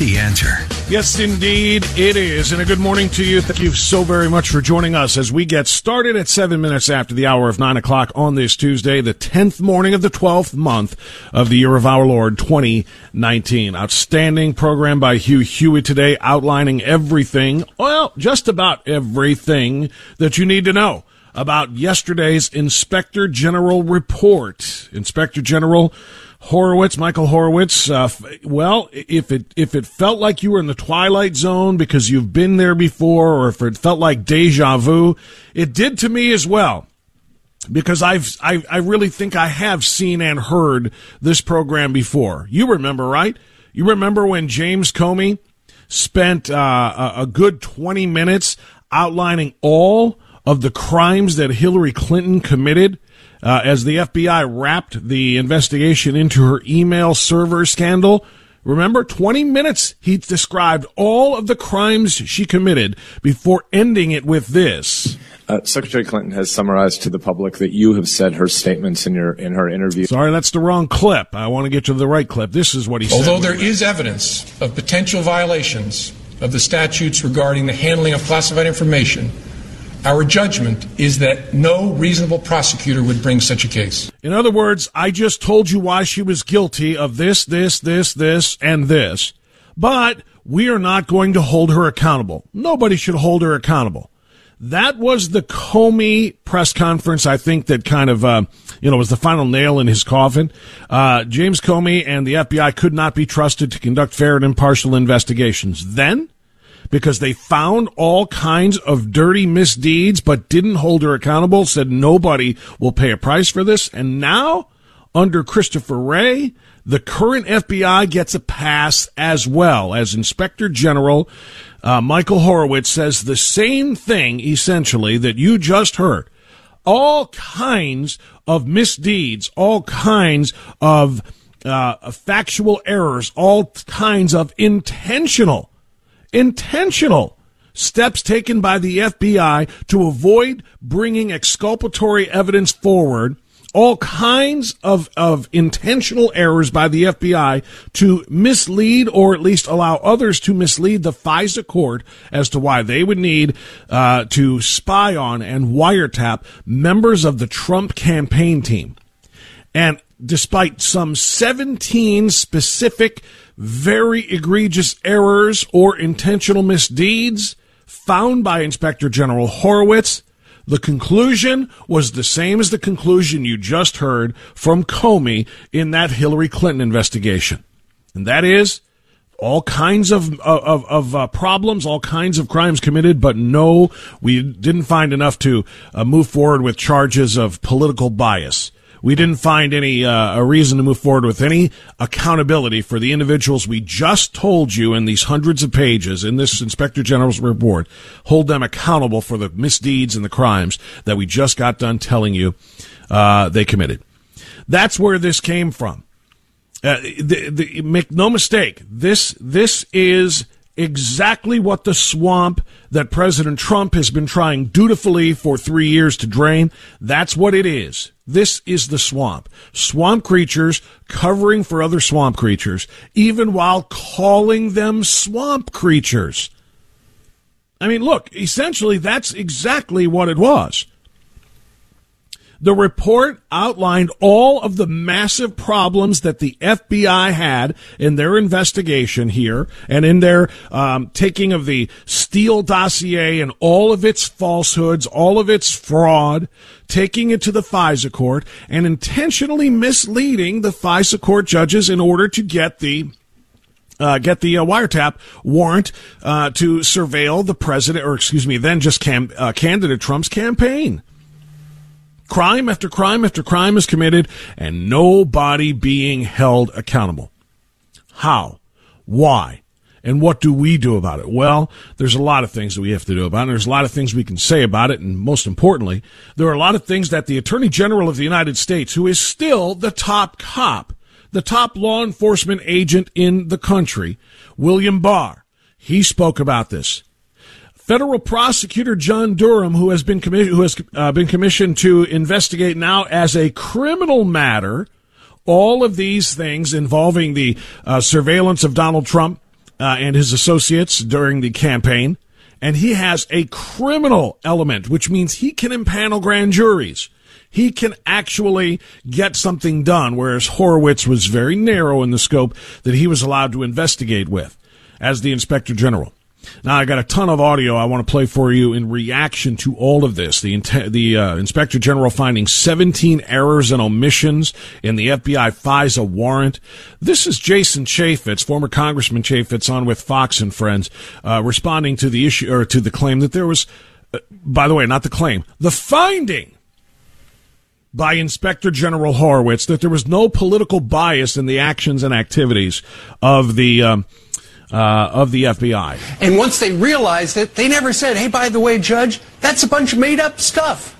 The answer. Yes, indeed, it is. And a good morning to you. Thank you so very much for joining us as we get started at seven minutes after the hour of nine o'clock on this Tuesday, the 10th morning of the 12th month of the year of our Lord 2019. Outstanding program by Hugh Hewitt today, outlining everything, well, just about everything that you need to know about yesterday's Inspector General report. Inspector General Horowitz, Michael Horowitz. Uh, well, if it if it felt like you were in the twilight zone because you've been there before, or if it felt like deja vu, it did to me as well. Because I've I, I really think I have seen and heard this program before. You remember, right? You remember when James Comey spent uh, a, good twenty minutes outlining all of the crimes that Hillary Clinton committed uh, as the FBI wrapped the investigation into her email server scandal. Remember, 20 minutes he described all of the crimes she committed before ending it with this. Uh, Secretary Clinton has summarized to the public that you have said her statements in your in her interview. Sorry, that's the wrong clip. I want to get to the right clip. This is what he Although said. Although there is evidence of potential violations of the statutes regarding the handling of classified information, our judgment is that no reasonable prosecutor would bring such a case. In other words, I just told you why she was guilty of this, this, this, this, and this. But we are not going to hold her accountable. Nobody should hold her accountable. That was the Comey press conference, I think, that kind of, uh, you know, was the final nail in his coffin. Uh, James Comey and the FBI could not be trusted to conduct fair and impartial investigations. Then, because they found all kinds of dirty misdeeds but didn't hold her accountable, said nobody will pay a price for this. And now, under Christopher Wray, the current FBI gets a pass as well as Inspector General uh, Michael Horowitz says the same thing essentially that you just heard. All kinds of misdeeds, all kinds of uh, factual errors, all kinds of intentional intentional steps taken by the FBI to avoid bringing exculpatory evidence forward, all kinds of, of intentional errors by the FBI to mislead or at least allow others to mislead the FISA court as to why they would need uh, to spy on and wiretap members of the Trump campaign team. And despite some 17 specific very egregious errors or intentional misdeeds found by Inspector General Horowitz, the conclusion was the same as the conclusion you just heard from Comey in that Hillary Clinton investigation. And that is all kinds of of, of uh, problems, all kinds of crimes committed, but no, we didn't find enough to uh, move forward with charges of political bias. We didn't find any uh, a reason to move forward with any accountability for the individuals we just told you in these hundreds of pages in this Inspector General's report. Hold them accountable for the misdeeds and the crimes that we just got done telling you uh, they committed. That's where this came from. Uh, the, the, make no mistake. This this is exactly what the swamp that President Trump has been trying dutifully for three years to drain. That's what it is. This is the swamp. Swamp creatures covering for other swamp creatures, even while calling them swamp creatures. I mean, look, essentially, that's exactly what it was. The report outlined all of the massive problems that the FBI had in their investigation here and in their um, taking of the Steele dossier and all of its falsehoods, all of its fraud, taking it to the FISA court and intentionally misleading the FISA court judges in order to get the uh, get the uh, wiretap warrant uh, to surveil the president, or excuse me, then just cam- uh, candidate Trump's campaign. Crime after crime after crime is committed and nobody being held accountable. How? Why? And what do we do about it? Well, there's a lot of things that we have to do about it. There's a lot of things we can say about it. And most importantly, there are a lot of things that the Attorney General of the United States, who is still the top cop, the top law enforcement agent in the country, William Barr, he spoke about this. Federal prosecutor John Durham, who has been commi- who has uh, been commissioned to investigate now as a criminal matter all of these things involving the uh, surveillance of Donald Trump uh, and his associates during the campaign, and he has a criminal element, which means he can impanel grand juries. He can actually get something done, whereas Horowitz was very narrow in the scope that he was allowed to investigate with as the inspector general. Now I got a ton of audio I want to play for you in reaction to all of this. The the uh, inspector general finding 17 errors and omissions in the FBI FISA warrant. This is Jason Chaffetz, former Congressman Chaffetz, on with Fox and Friends, uh, responding to the issue or to the claim that there was. Uh, by the way, not the claim, the finding by Inspector General Horowitz that there was no political bias in the actions and activities of the. Um, uh, of the FBI. And once they realized it, they never said, hey, by the way, Judge, that's a bunch of made up stuff.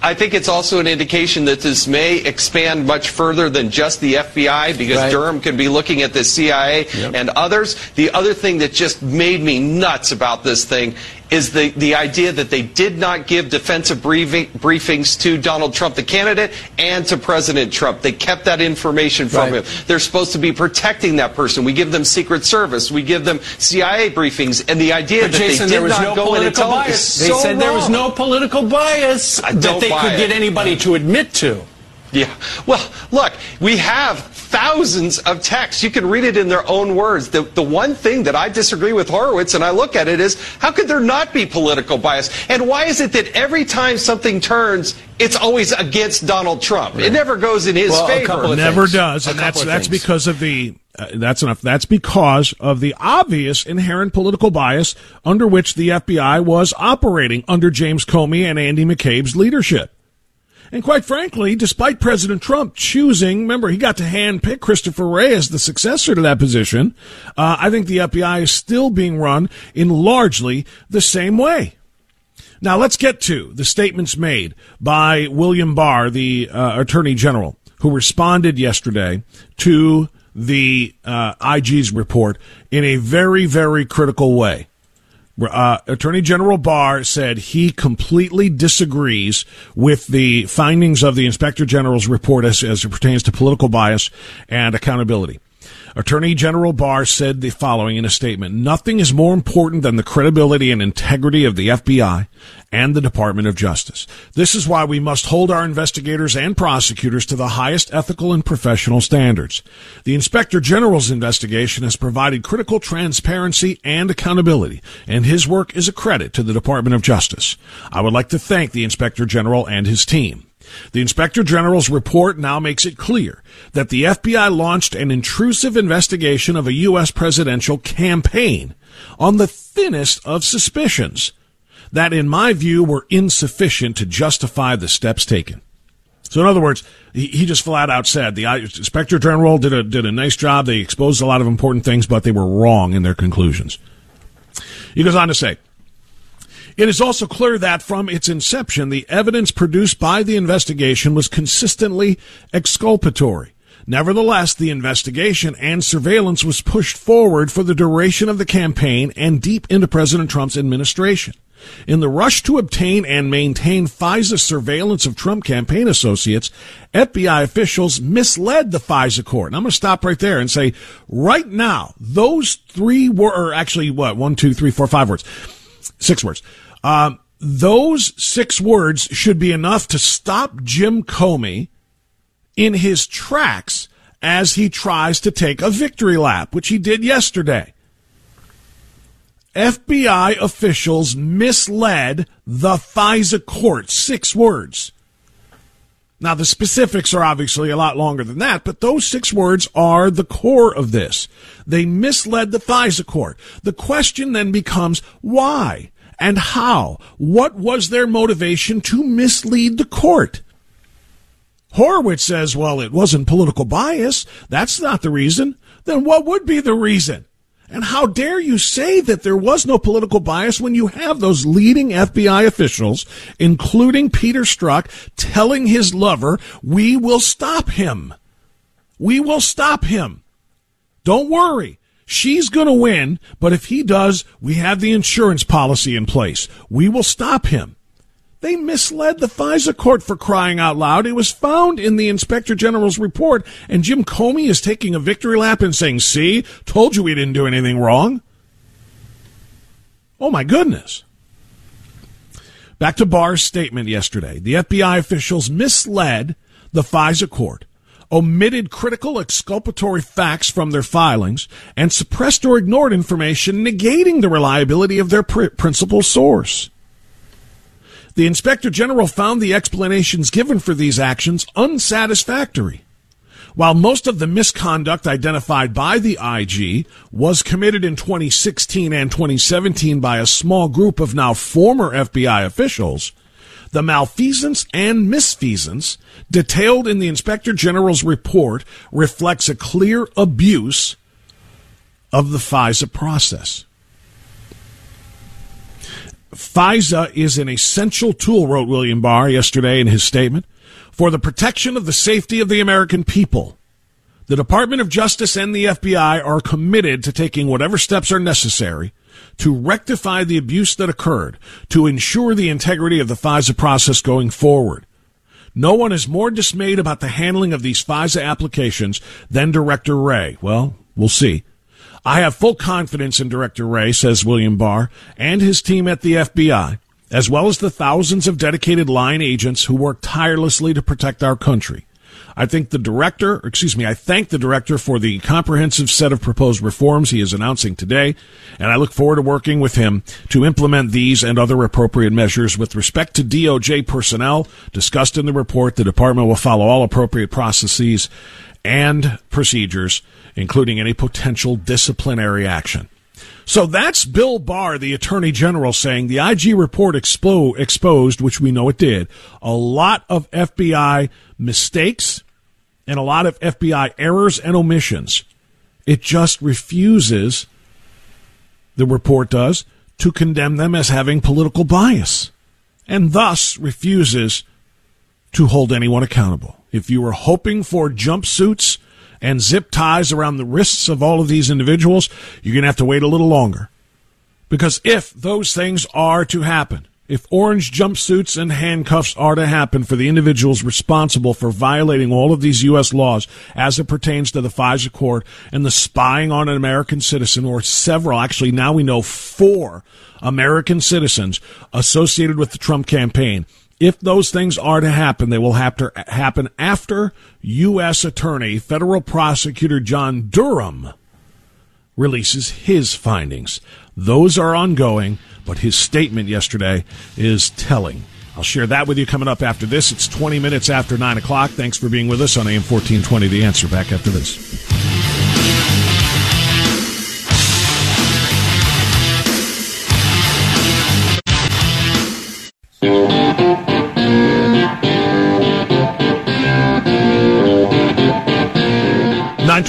I think it's also an indication that this may expand much further than just the FBI because right. Durham could be looking at the CIA yep. and others. The other thing that just made me nuts about this thing is the, the idea that they did not give defensive briefing, briefings to Donald Trump, the candidate, and to President Trump. They kept that information from right. him. They're supposed to be protecting that person. We give them Secret Service. We give them CIA briefings. And the idea but that Jason, they did not no go in and tell bias. They so said wrong. there was no political bias that they could it. get anybody to admit to. Yeah. Well, look, we have thousands of texts. You can read it in their own words. The, the one thing that I disagree with Horowitz, and I look at it, is how could there not be political bias? And why is it that every time something turns, it's always against Donald Trump? Right. It never goes in his well, favor. never things. does, and that's that's things. because of the. Uh, that's enough. That's because of the obvious inherent political bias under which the FBI was operating under James Comey and Andy McCabe's leadership. And quite frankly, despite President Trump choosing, remember, he got to handpick Christopher Wray as the successor to that position, uh, I think the FBI is still being run in largely the same way. Now let's get to the statements made by William Barr, the uh, Attorney General, who responded yesterday to the uh, IG's report in a very, very critical way. Uh, Attorney General Barr said he completely disagrees with the findings of the Inspector General's report as, as it pertains to political bias and accountability. Attorney General Barr said the following in a statement Nothing is more important than the credibility and integrity of the FBI and the Department of Justice. This is why we must hold our investigators and prosecutors to the highest ethical and professional standards. The Inspector General's investigation has provided critical transparency and accountability, and his work is a credit to the Department of Justice. I would like to thank the Inspector General and his team. The Inspector General's report now makes it clear that the FBI launched an intrusive investigation of a U.S. presidential campaign on the thinnest of suspicions that, in my view, were insufficient to justify the steps taken. So, in other words, he, just flat out said the Inspector General did a, did a nice job. They exposed a lot of important things, but they were wrong in their conclusions. He goes on to say, it is also clear that from its inception, the evidence produced by the investigation was consistently exculpatory. Nevertheless, the investigation and surveillance was pushed forward for the duration of the campaign and deep into President Trump's administration. In the rush to obtain and maintain FISA surveillance of Trump campaign associates, FBI officials misled the FISA court. And I'm going to stop right there and say, right now, those three were, actually, what, one, two, three, four, five words, six words. Um, those six words should be enough to stop Jim Comey in his tracks as he tries to take a victory lap, which he did yesterday. FBI officials misled the FISA court. Six words. Now, the specifics are obviously a lot longer than that, but those six words are the core of this. They misled the FISA court. The question then becomes why? And how? What was their motivation to mislead the court? Horowitz says, well, it wasn't political bias. That's not the reason. Then what would be the reason? And how dare you say that there was no political bias when you have those leading FBI officials, including Peter Strzok, telling his lover, we will stop him. We will stop him. Don't worry. She's going to win, but if he does, we have the insurance policy in place. We will stop him. They misled the FISA court for crying out loud. It was found in the inspector general's report, and Jim Comey is taking a victory lap and saying, See, told you we didn't do anything wrong. Oh my goodness. Back to Barr's statement yesterday. The FBI officials misled the FISA court omitted critical exculpatory facts from their filings, and suppressed or ignored information negating the reliability of their pr- principal source. The Inspector General found the explanations given for these actions unsatisfactory. While most of the misconduct identified by the IG was committed in 2016 and 2017 by a small group of now former FBI officials, the malfeasance and misfeasance detailed in the Inspector General's report reflects a clear abuse of the FISA process. FISA is an essential tool, wrote William Barr yesterday in his statement, for the protection of the safety of the American people. The Department of Justice and the FBI are committed to taking whatever steps are necessary to rectify the abuse that occurred, to ensure the integrity of the FISA process going forward. No one is more dismayed about the handling of these FISA applications than Director Wray. Well, we'll see. I have full confidence in Director Wray, says William Barr, and his team at the FBI, as well as the thousands of dedicated line agents who work tirelessly to protect our country. I think the director, excuse me, I thank the director for the comprehensive set of proposed reforms he is announcing today, and I look forward to working with him to implement these and other appropriate measures. With respect to DOJ personnel discussed in the report, the department will follow all appropriate processes and procedures, including any potential disciplinary action. So that's Bill Barr, the Attorney General, saying the IG report expo- exposed, which we know it did, a lot of FBI mistakes and a lot of FBI errors and omissions. It just refuses, the report does, to condemn them as having political bias and thus refuses to hold anyone accountable. If you were hoping for jumpsuits and zip ties around the wrists of all of these individuals, you're going to have to wait a little longer. Because if those things are to happen, if orange jumpsuits and handcuffs are to happen for the individuals responsible for violating all of these U.S. laws as it pertains to the FISA court and the spying on an American citizen or several, actually now we know four American citizens associated with the Trump campaign, if those things are to happen, they will have to happen after U.S. Attorney Federal Prosecutor John Durham releases his findings. Those are ongoing, but his statement yesterday is telling. I'll share that with you coming up after this. It's 20 minutes after 9 o'clock. Thanks for being with us on AM 1420. The answer back after this.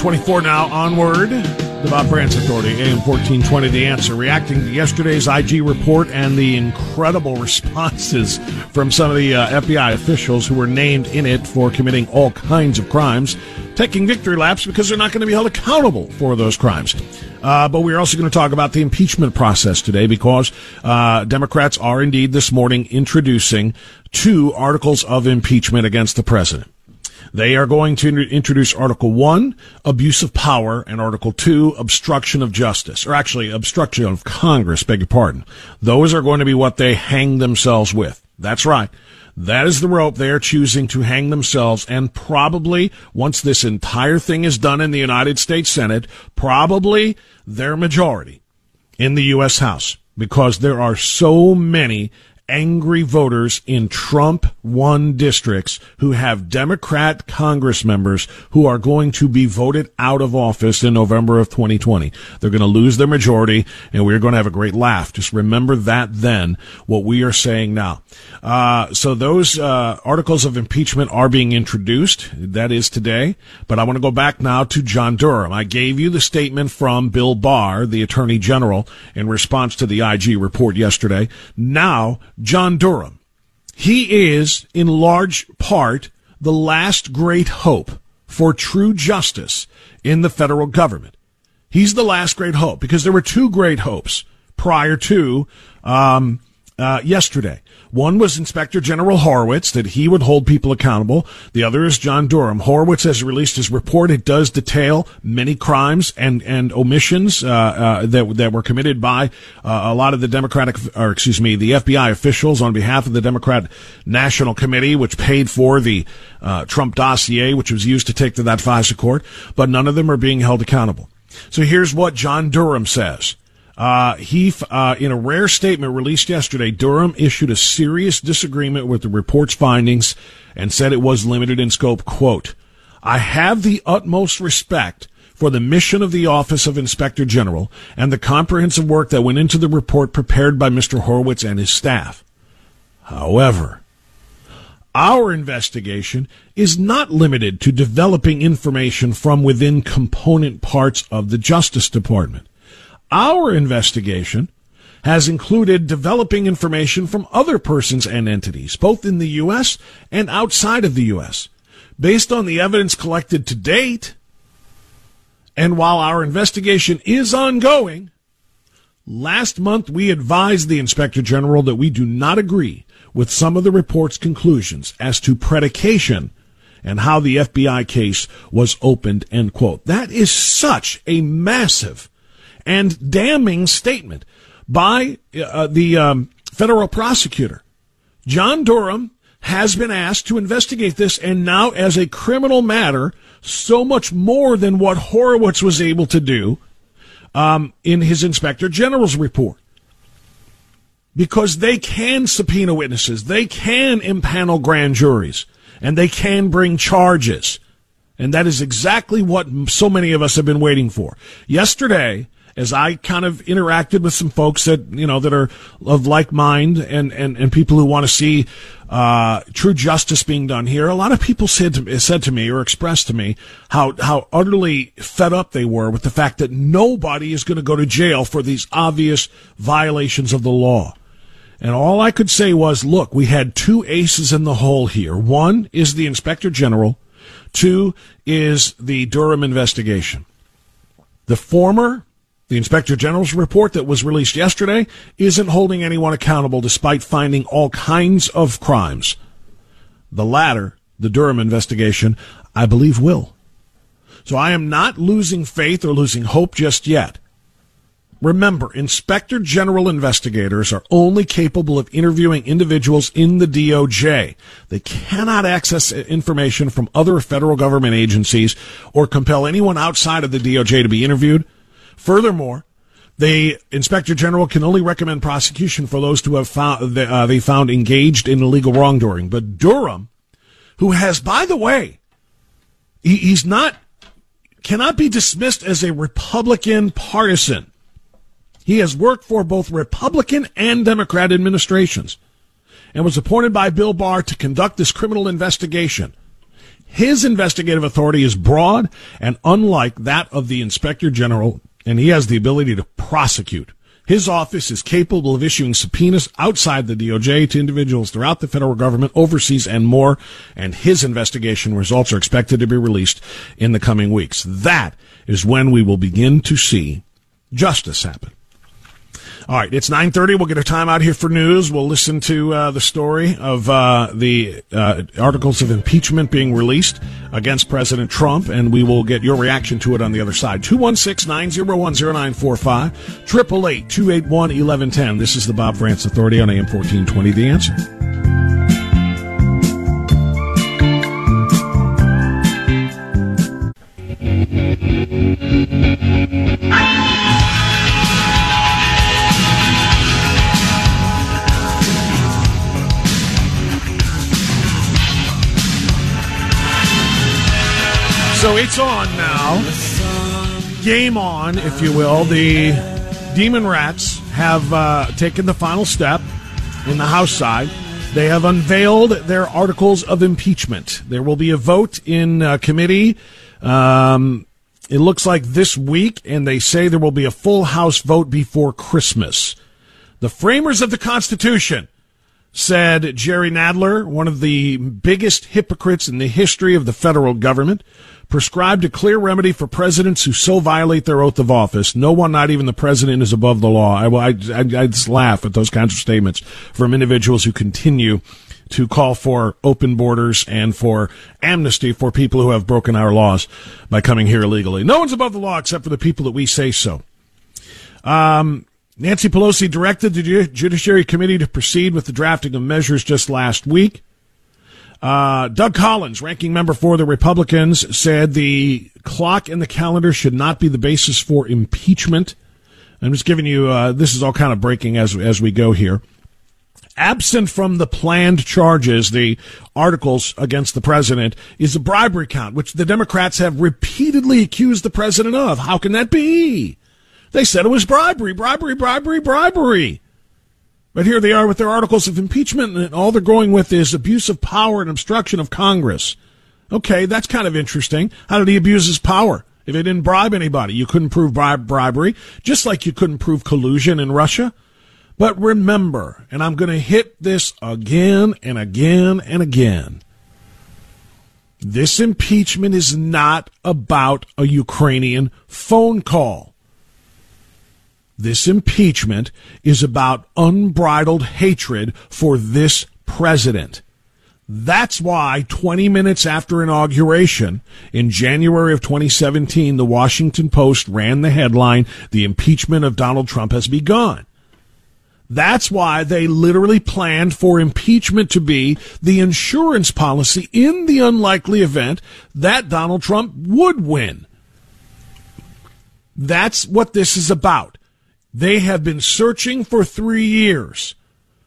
24 now onward. The Bob Frantz Authority, AM 1420, The Answer, reacting to yesterday's IG report and the incredible responses from some of the uh, FBI officials who were named in it for committing all kinds of crimes, taking victory laps because they're not going to be held accountable for those crimes. Uh, but we're also going to talk about the impeachment process today because uh, Democrats are indeed this morning introducing two articles of impeachment against the president. They are going to introduce Article 1, abuse of power, and Article 2, obstruction of justice, or actually obstruction of Congress, beg your pardon. Those are going to be what they hang themselves with. That's right. That is the rope they are choosing to hang themselves. And probably once this entire thing is done in the United States Senate, probably their majority in the U.S. House because there are so many angry voters in Trump won districts who have Democrat Congress members who are going to be voted out of office in November of 2020. They're going to lose their majority and we're going to have a great laugh. Just remember that then, what we are saying now. Uh, so those uh, articles of impeachment are being introduced. That is today. But I want to go back now to John Durham. I gave you the statement from Bill Barr, the Attorney General, in response to the IG report yesterday. Now, John Durham. He is, in large part, the last great hope for true justice in the federal government. He's the last great hope because there were two great hopes prior to um, uh, yesterday. One was Inspector General Horowitz, that he would hold people accountable. The other is John Durham. Horowitz has released his report. It does detail many crimes and, and omissions, uh, uh, that, that were committed by uh, a lot of the Democratic, or excuse me, the FBI officials on behalf of the Democrat National Committee, which paid for the uh, Trump dossier, which was used to take to that FISA court, but none of them are being held accountable. So here's what John Durham says. Uh, he, uh, in a rare statement released yesterday, Durham issued a serious disagreement with the report's findings and said it was limited in scope. Quote, I have the utmost respect for the mission of the Office of Inspector General and the comprehensive work that went into the report prepared by Mr. Horowitz and his staff. However, our investigation is not limited to developing information from within component parts of the Justice Department. Our investigation has included developing information from other persons and entities, both in the U.S. and outside of the U.S. Based on the evidence collected to date, and while our investigation is ongoing, last month we advised the Inspector General that we do not agree with some of the report's conclusions as to predication and how the FBI case was opened, end quote. That is such a massive and damning statement by uh, the um, federal prosecutor. John Durham has been asked to investigate this, and now, as a criminal matter, so much more than what Horowitz was able to do um, in his inspector general's report. Because they can subpoena witnesses, they can impanel grand juries, and they can bring charges. And that is exactly what so many of us have been waiting for. Yesterday, as I kind of interacted with some folks that you know that are of like mind and and and people who want to see uh, true justice being done here. A lot of people said to, said to me or expressed to me how how utterly fed up they were with the fact that nobody is going to go to jail for these obvious violations of the law. And all I could say was, look, we had two aces in the hole here. One is the inspector general. Two is the Durham investigation. The former the Inspector General's report that was released yesterday isn't holding anyone accountable despite finding all kinds of crimes. The latter, the Durham investigation, I believe will. So I am not losing faith or losing hope just yet. Remember, Inspector General investigators are only capable of interviewing individuals in the DOJ. They cannot access information from other federal government agencies or compel anyone outside of the DOJ to be interviewed Furthermore, The inspector general can only recommend prosecution for those who have found uh, they found engaged in illegal wrongdoing. But Durham, who has, by the way, he, he's not cannot be dismissed as a Republican partisan. He has worked for both Republican and Democrat administrations and was appointed by Bill Barr to conduct this criminal investigation. His investigative authority is broad and unlike that of the inspector general, and he has the ability to prosecute. His office is capable of issuing subpoenas outside the DOJ to individuals throughout the federal government, overseas, and more, and his investigation results are expected to be released in the coming weeks. That is when we will begin to see justice happen. All right, it's 9:30. We'll get a time out here for news. We'll listen to uh, the story of uh, the uh, articles of impeachment being released against President Trump, and we will get your reaction to it on the other side. 216-901-0945, 888-281-1110. This is the Bob Frantz Authority on AM 1420. The Answer. So it's on now. Game on, if you will. The Demon Rats have uh, taken the final step in the House side. They have unveiled their articles of impeachment. There will be a vote in uh, committee. Um, it looks like this week, and they say there will be a full House vote before Christmas. The framers of the Constitution said Jerry Nadler, one of the biggest hypocrites in the history of the federal government, prescribed a clear remedy for presidents who so violate their oath of office. No one, not even the president, is above the law. I, I, I, just laugh at those kinds of statements from individuals who continue to call for open borders and for amnesty for people who have broken our laws by coming here illegally. No one's above the law except for the people that we say so. Um, Nancy Pelosi directed the Judiciary Committee to proceed with the drafting of measures just last week. Uh, Doug Collins, ranking member for the Republicans, said the clock and the calendar should not be the basis for impeachment. I'm just giving you, uh, this is all kind of breaking as, as we go here. Absent from the planned charges, the articles against the president, is a bribery count, which the Democrats have repeatedly accused the president of. How can that be? They said it was bribery, bribery, bribery, bribery. But here they are with their articles of impeachment, and all they're going with is abuse of power and obstruction of Congress. Okay, that's kind of interesting. How did he abuse his power? If he didn't bribe anybody, you couldn't prove bribery, just like you couldn't prove collusion in Russia. But remember, and I'm going to hit this again and again and again. This impeachment is not about a Ukrainian phone call. This impeachment is about unbridled hatred for this president. That's why 20 minutes after inauguration in January of 2017, the Washington Post ran the headline, The Impeachment of Donald Trump Has Begun. That's why they literally planned for impeachment to be the insurance policy in the unlikely event that Donald Trump would win. That's what this is about. They have been searching for three years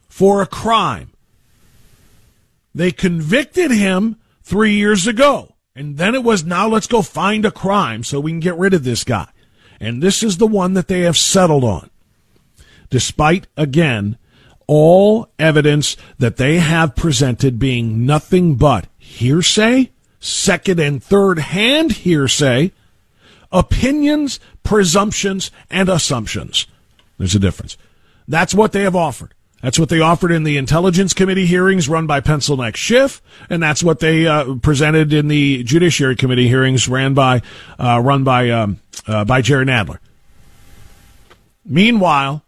for a crime. They convicted him three years ago. And then it was now let's go find a crime so we can get rid of this guy. And this is the one that they have settled on. Despite, again, all evidence that they have presented being nothing but hearsay, second and third hand hearsay, opinions, presumptions, and assumptions. There's a difference. That's what they have offered. That's what they offered in the Intelligence Committee hearings run by Pencil Neck Schiff, and that's what they uh, presented in the Judiciary Committee hearings ran by, uh, run by, um, uh, by Jerry Nadler. Meanwhile,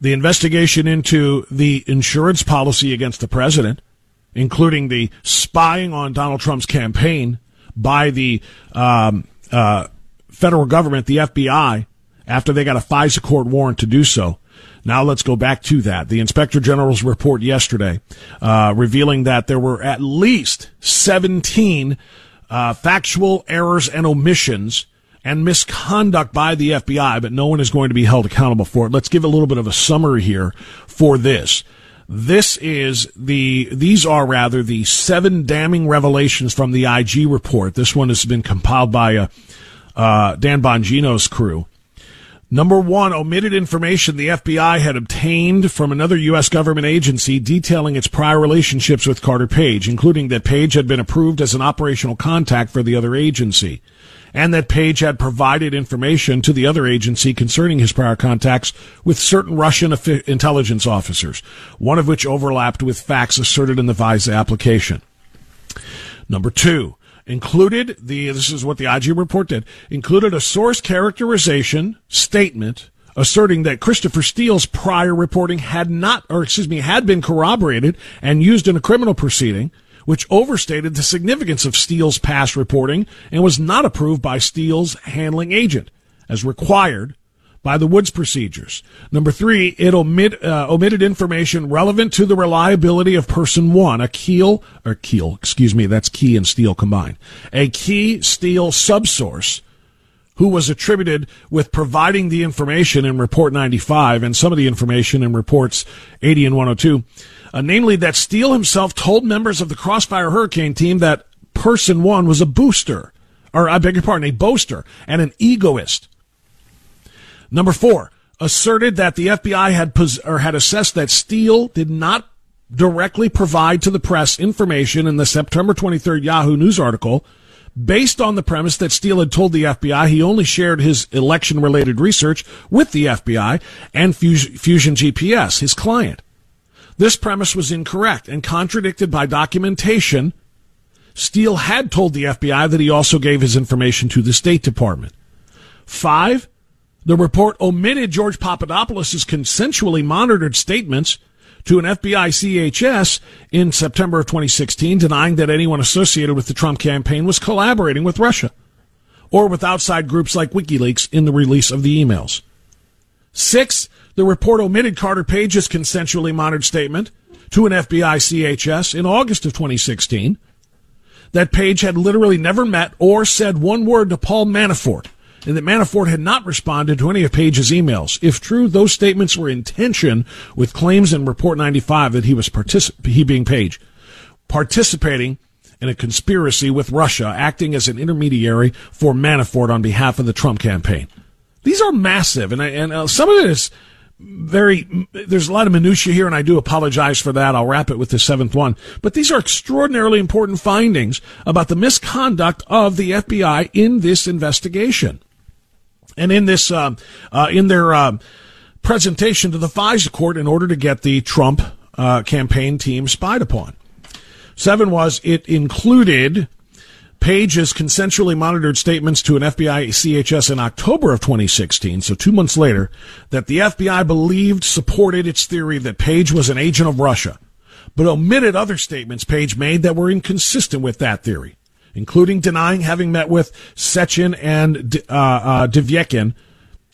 the investigation into the insurance policy against the president, including the spying on Donald Trump's campaign by the um, uh, federal government, the FBI, after they got a FISA court warrant to do so. Now let's go back to that. The Inspector General's report yesterday, uh, revealing that there were at least 17 uh, factual errors and omissions and misconduct by the FBI, but no one is going to be held accountable for it. Let's give a little bit of a summary here for this. This is the, these are rather the seven damning revelations from the IG report. This one has been compiled by uh, uh, Dan Bongino's crew. Number one, omitted information the FBI had obtained from another U.S. government agency detailing its prior relationships with Carter Page, including that Page had been approved as an operational contact for the other agency, and that Page had provided information to the other agency concerning his prior contacts with certain Russian intelligence officers, one of which overlapped with facts asserted in the FISA application. Number two, included the this is what the IG report did included a source characterization statement asserting that Christopher Steele's prior reporting had not or excuse me had been corroborated and used in a criminal proceeding which overstated the significance of Steele's past reporting and was not approved by Steele's handling agent as required by the Woods procedures. Number three, it omit, uh, omitted information relevant to the reliability of person one, a keel, or keel, excuse me, that's key and steel combined, a key Steele subsource who was attributed with providing the information in report 95 and some of the information in reports 80 and 102. Uh, namely that Steele himself told members of the Crossfire Hurricane team that person one was a booster, or I beg your pardon, a boaster and an egoist Number four, asserted that the FBI had pos- or had assessed that Steele did not directly provide to the press information in the September 23rd Yahoo News article based on the premise that Steele had told the FBI he only shared his election related research with the FBI and Fusion GPS, his client. This premise was incorrect and contradicted by documentation. Steele had told the FBI that he also gave his information to the State Department. Five, the report omitted George Papadopoulos' consensually monitored statements to an FBI CHS in September of 2016, denying that anyone associated with the Trump campaign was collaborating with Russia or with outside groups like WikiLeaks in the release of the emails. Six, the report omitted Carter Page's consensually monitored statement to an FBI CHS in August of 2016 that Page had literally never met or said one word to Paul Manafort and that Manafort had not responded to any of Page's emails. If true, those statements were in tension with claims in Report 95 that he was particip- he being Page, participating in a conspiracy with Russia, acting as an intermediary for Manafort on behalf of the Trump campaign. These are massive, and, I, and uh, some of it is very there's a lot of minutia here and I do apologize for that. I'll wrap it with the seventh one. But these are extraordinarily important findings about the misconduct of the FBI in this investigation. And in this, uh, uh, in their uh, presentation to the FISA court in order to get the Trump uh, campaign team spied upon. Seven was it included Page's consensually monitored statements to an FBI CHS in October of 2016, so two months later, that the FBI believed supported its theory that Page was an agent of Russia, but omitted other statements Page made that were inconsistent with that theory including denying having met with Sechin and uh, uh, Divyekin,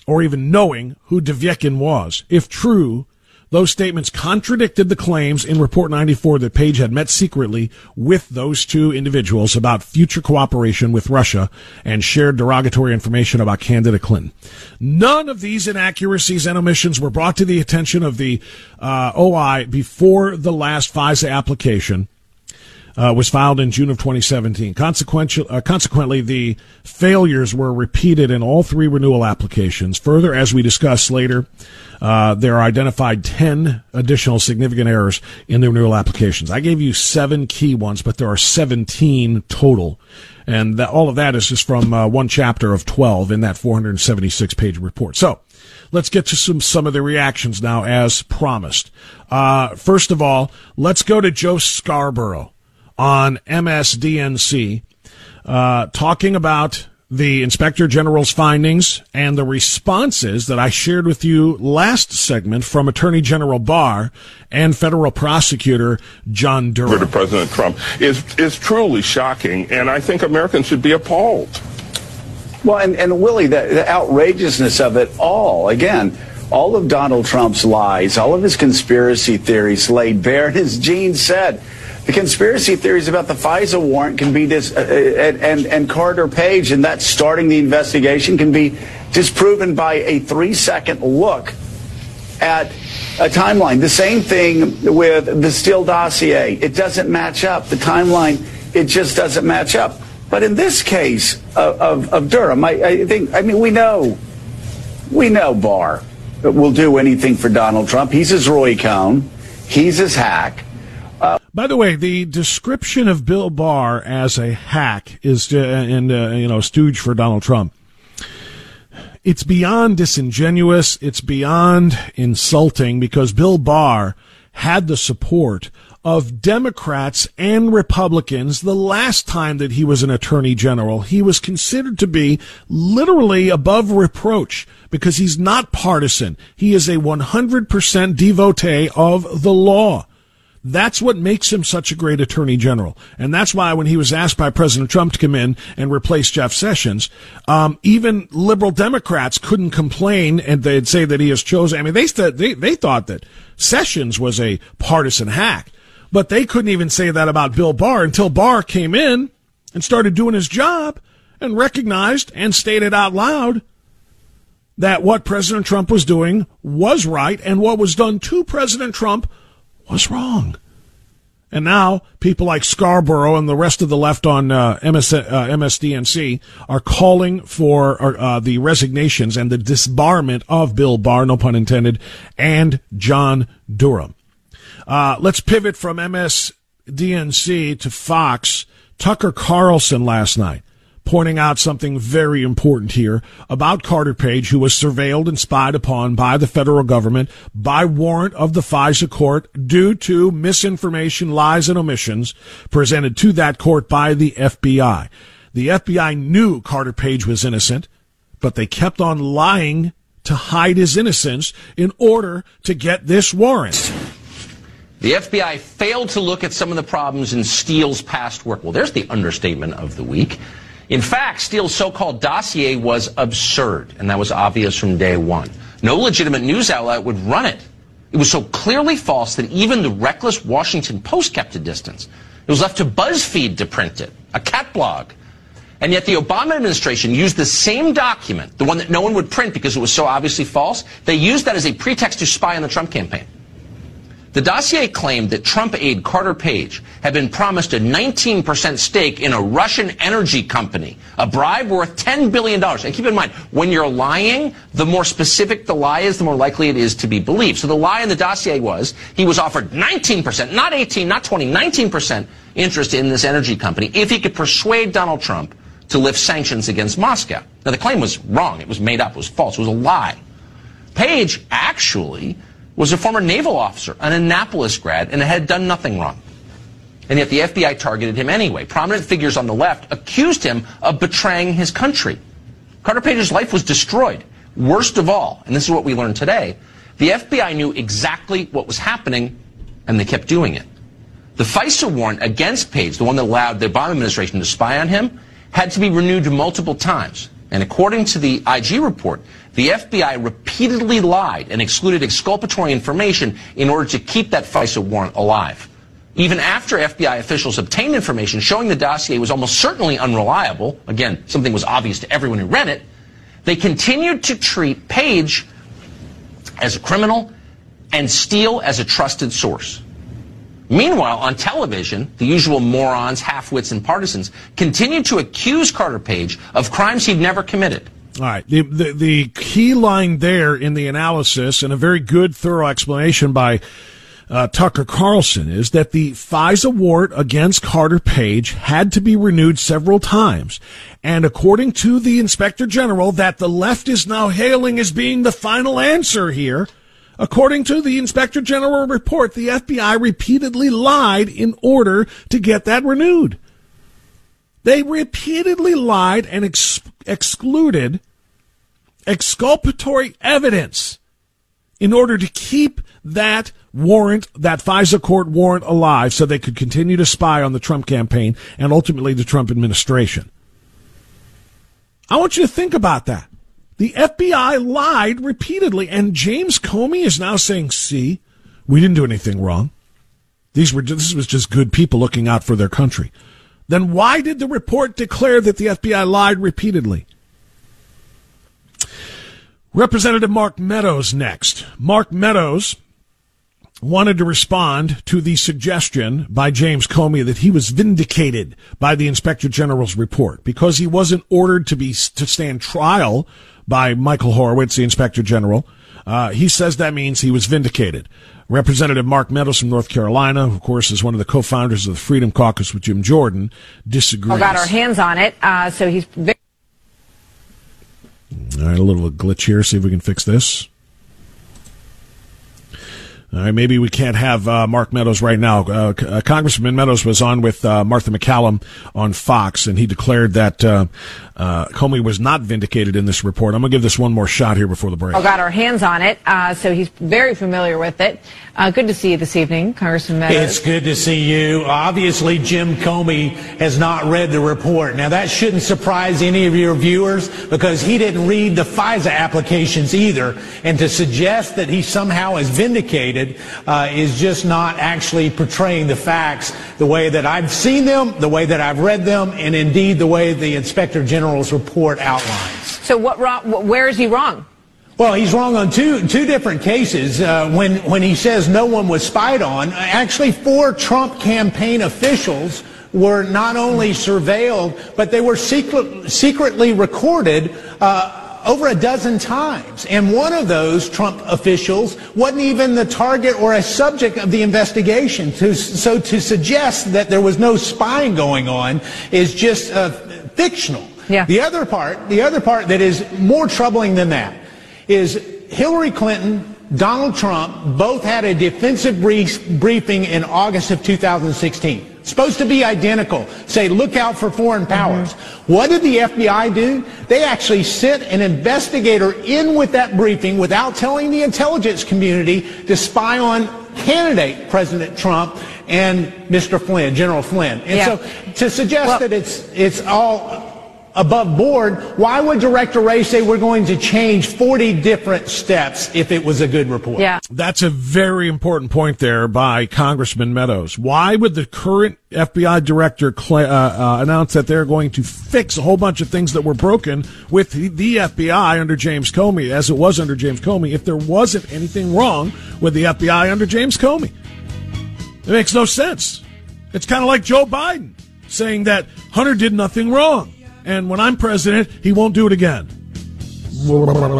or even knowing who Divyekin was. If true, those statements contradicted the claims in Report 94 that Page had met secretly with those two individuals about future cooperation with Russia and shared derogatory information about candidate Clinton. None of these inaccuracies and omissions were brought to the attention of the uh, OI before the last FISA application uh, was filed in June of 2017. Uh, consequently, the failures were repeated in all three renewal applications. Further, as we discuss later, uh, there are identified 10 additional significant errors in the renewal applications. I gave you seven key ones, but there are 17 total. And all of that is just from uh, one chapter of 12 in that 476 page report. So, let's get to some some of the reactions now, as promised. Uh, first of all, let's go to Joe Scarborough on MSDNC uh, talking about the Inspector General's findings and the responses that I shared with you last segment from Attorney General Barr and federal prosecutor John Durham. To President Trump is is truly shocking, and I think Americans should be appalled. Well, and, and Willie, the, the outrageousness of it all, again, all of Donald Trump's lies, all of his conspiracy theories laid bare, and as Gene said, The conspiracy theories about the FISA warrant can be dis- uh, and, and, and Carter Page and that starting the investigation can be disproven by a three second look at a timeline. The same thing with the Steele dossier. It doesn't match up. The timeline, it just doesn't match up. But in this case of, of, of Durham, I, I think, I mean, we know, we know Barr will do anything for Donald Trump. He's his Roy Cohn. He's his hack. By the way, the description of Bill Barr as a hack is uh, and uh, you know stooge for Donald Trump. It's beyond disingenuous. It's beyond insulting because Bill Barr had the support of Democrats and Republicans the last time that he was an attorney general. He was considered to be literally above reproach because he's not partisan. He is a 100% devotee of the law. That's what makes him such a great attorney general. And that's why when he was asked by President Trump to come in and replace Jeff Sessions, um, even liberal Democrats couldn't complain and they'd say that he has chosen. I mean, they, they, they thought that Sessions was a partisan hack, but they couldn't even say that about Bill Barr until Barr came in and started doing his job and recognized and stated out loud that what President Trump was doing was right and what was done to President Trump was wrong. And now people like Scarborough and the rest of the left on uh, MS, uh, MSDNC are calling for uh, the resignations and the disbarment of Bill Barr, no pun intended, and John Durham. Uh, let's pivot from MSDNC to Fox. Tucker Carlson last night pointing out something very important here about Carter Page, who was surveilled and spied upon by the federal government by warrant of the FISA court due to misinformation, lies, and omissions presented to that court by the FBI. The FBI knew Carter Page was innocent, but they kept on lying to hide his innocence in order to get this warrant. The FBI failed to look at some of the problems in Steele's past work. Well, there's the understatement of the week. In fact, Steele's so-called dossier was absurd, and that was obvious from day one. No legitimate news outlet would run it. It was so clearly false that even the reckless Washington Post kept a distance. It was left to BuzzFeed to print it, a cat blog. And yet the Obama administration used the same document, the one that no one would print because it was so obviously false, they used that as a pretext to spy on the Trump campaign. The dossier claimed that Trump aide Carter Page had been promised a 19% stake in a Russian energy company, a bribe worth $10 billion. And keep in mind, when you're lying, the more specific the lie is, the more likely it is to be believed. So the lie in the dossier was he was offered 19%, not 18, not 20, 19% interest in this energy company if he could persuade Donald Trump to lift sanctions against Moscow. Now, the claim was wrong. It was made up. It was false. It was a lie. Page actually was a former naval officer, an Annapolis grad, and had done nothing wrong. And yet the FBI targeted him anyway. Prominent figures on the left accused him of betraying his country. Carter Page's life was destroyed. Worst of all, and this is what we learned today, the FBI knew exactly what was happening, and they kept doing it. The FISA warrant against Page, the one that allowed the Obama administration to spy on him, had to be renewed multiple times. And according to the IG report, the FBI repeatedly lied and excluded exculpatory information in order to keep that FISA warrant alive. Even after FBI officials obtained information showing the dossier was almost certainly unreliable, again, something was obvious to everyone who read it, they continued to treat Page as a criminal and Steele as a trusted source. Meanwhile, on television, the usual morons, half-wits, and partisans continue to accuse Carter Page of crimes he'd never committed. All right. The, the, the key line there in the analysis and a very good, thorough explanation by uh, Tucker Carlson is that the FISA warrant against Carter Page had to be renewed several times. And according to the inspector general that the left is now hailing as being the final answer here, according to the inspector general report, the FBI repeatedly lied in order to get that renewed. They repeatedly lied and ex- excluded exculpatory evidence in order to keep that warrant, that FISA court warrant alive so they could continue to spy on the Trump campaign and ultimately the Trump administration. I want you to think about that. The FBI lied repeatedly, and James Comey is now saying, see, we didn't do anything wrong. These were this was just good people looking out for their country. Then why did the report declare that the FBI lied repeatedly? Representative Mark Meadows next. Mark Meadows wanted to respond to the suggestion by James Comey that he was vindicated by the inspector general's report because he wasn't ordered to be to stand trial by Michael Horowitz, the inspector general. Uh, he says that means he was vindicated. Representative Mark Meadows from North Carolina, who of course is one of the co-founders of the Freedom Caucus with Jim Jordan, disagrees. We got our hands on it, uh, so he's. All right, a little glitch here. See if we can fix this. All right, maybe we can't have uh, Mark Meadows right now. Uh, uh, Congressman Meadows was on with uh, Martha MacCallum on Fox, and he declared that uh, uh, Comey was not vindicated in this report. I'm going to give this one more shot here before the break. We got our hands on it, so he's very familiar with it. good to see you this evening, Congressman Meadows. It's good to see you. Obviously, Jim Comey has not read the report. Now, that shouldn't surprise any of your viewers because he didn't read the FISA applications either. And to suggest that he somehow is vindicated uh, is just not actually portraying the facts the way that I've seen them, the way that I've read them, and indeed the way the Inspector General's report outlines. So what wrong, where is he wrong? Well, he's wrong on two two different cases. Uh, when when he says no one was spied on, actually four Trump campaign officials were not only surveilled, but they were secret, secretly recorded. Uh, over a dozen times. And one of those Trump officials wasn't even the target or a subject of the investigation. So to suggest that there was no spying going on is just uh, fictional. Yeah. The other part, the other part that is more troubling than that is Hillary Clinton, Donald Trump both had a defensive brief, briefing in August of 2016 supposed to be identical. Say, look out for foreign powers. Mm-hmm. What did the FBI do? They actually sent an investigator in with that briefing without telling the intelligence community to spy on candidate President Trump and Mr. Flynn, General Flynn. And yeah. so to suggest well, that it's it's all above board, why would Director Wray say we're going to change 40 different steps if it was a good report? Yeah. That's a very important point there by Congressman Meadows. Why would the current FBI director uh, uh, announce that they're going to fix a whole bunch of things that were broken with the, the FBI under James Comey, as it was under James Comey, if there wasn't anything wrong with the FBI under James Comey? It makes no sense. It's kind of like Joe Biden saying that Hunter did nothing wrong and when I'm president, he won't do it again.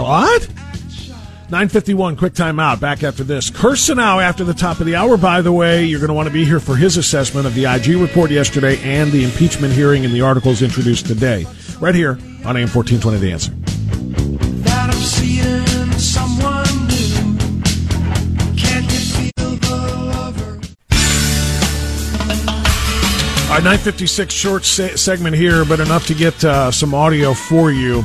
What? 951, quick time out. Back after this. Kirsanow after the top of the hour, by the way. You're going to want to be here for his assessment of the IG report yesterday and the impeachment hearing and the articles introduced today. Right here on AM 1420 The Answer. Our 956 short se- segment here, but enough to get uh, some audio for you.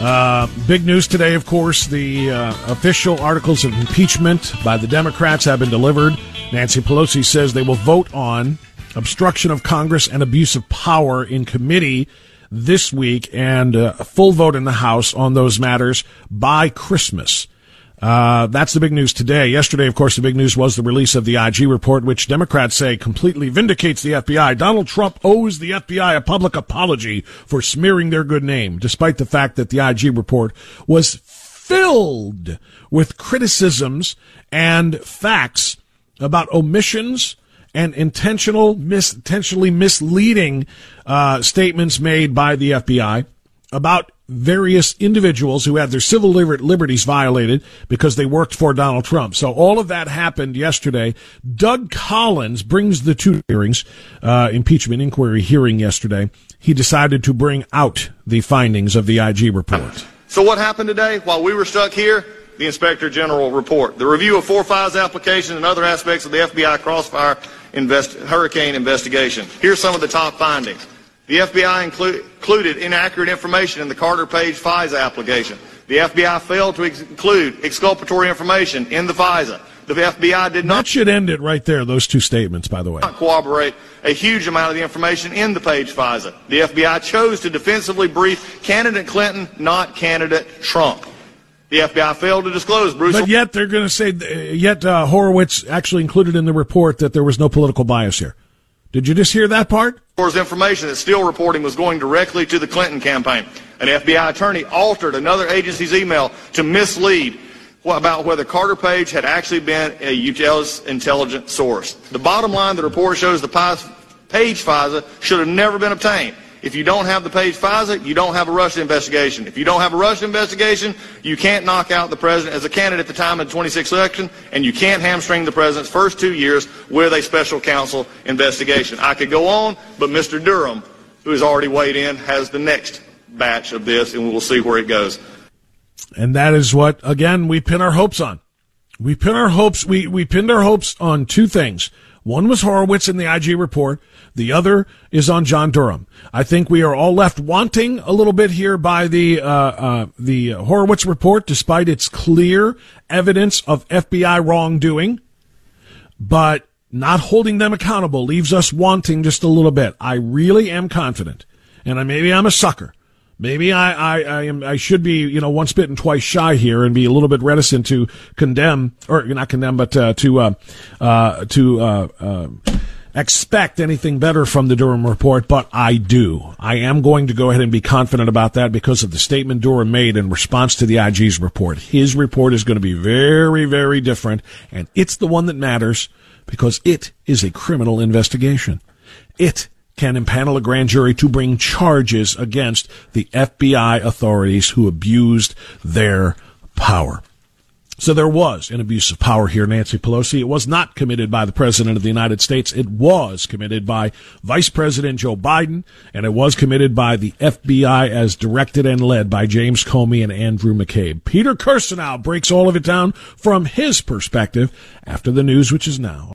Uh, big news today, of course, the uh, official articles of impeachment by the Democrats have been delivered. Nancy Pelosi says they will vote on obstruction of Congress and abuse of power in committee this week and uh, a full vote in the House on those matters by Christmas. Uh, that's the big news today. Yesterday, of course, the big news was the release of the IG report, which Democrats say completely vindicates the FBI. Donald Trump owes the FBI a public apology for smearing their good name, despite the fact that the IG report was filled with criticisms and facts about omissions and intentional, mis- intentionally misleading uh, statements made by the FBI about various individuals who had their civil liberties violated because they worked for Donald Trump. So all of that happened yesterday. Doug Collins brings the two hearings, uh, impeachment inquiry hearing yesterday. He decided to bring out the findings of the IG report. So what happened today while we were stuck here? The Inspector General report, the review of four FISA applications and other aspects of the FBI Crossfire invest- hurricane investigation. Here's some of the top findings. The FBI included inaccurate information in the Carter Page FISA application. The FBI failed to ex- include exculpatory information in the FISA. The FBI did not. That should end it right there, those two statements, by the way. Corroborate a huge amount of the information in the Page FISA. The FBI chose to defensively brief candidate Clinton, not candidate Trump. The FBI failed to disclose Bruce. But yet they're going to say, yet uh, Horowitz actually included in the report that there was no political bias here. Did you just hear that part? information that Steele reporting was going directly to the Clinton campaign. An FBI attorney altered another agency's email to mislead about whether Carter Page had actually been a U.S. intelligence source. The bottom line, the report shows the Page FISA should have never been obtained. If you don't have the Page FISA, you don't have a Russia investigation. If you don't have a Russia investigation, you can't knock out the president as a candidate at the time of the 26th election, and you can't hamstring the president's first two years with a special counsel investigation. I could go on, but Mr. Durham, who has already weighed in, has the next batch of this, and we will see where it goes. And that is what, again, we pin our hopes on. We pin our hopes, we, we pinned our hopes on two things. One was Horowitz in the IG report. The other is on John Durham. I think we are all left wanting a little bit here by the uh, uh, the Horowitz report, despite its clear evidence of FBI wrongdoing, but not holding them accountable leaves us wanting just a little bit. I really am confident, and I, maybe I'm a sucker. Maybe I, I, I am I should be you know once bitten twice shy here and be a little bit reticent to condemn or not condemn but uh, to uh, uh, to uh, uh, expect anything better from the Durham report, but I do. I am going to go ahead and be confident about that because of the statement Durham made in response to the IG's report. His report is going to be very very different, and it's the one that matters because it is a criminal investigation. It can impanel a grand jury to bring charges against the FBI authorities who abused their power. So there was an abuse of power here, Nancy Pelosi. It was not committed by the President of the United States. It was committed by Vice President Joe Biden, and it was committed by the FBI as directed and led by James Comey and Andrew McCabe. Peter Kirsanow breaks all of it down from his perspective after the news, which is now.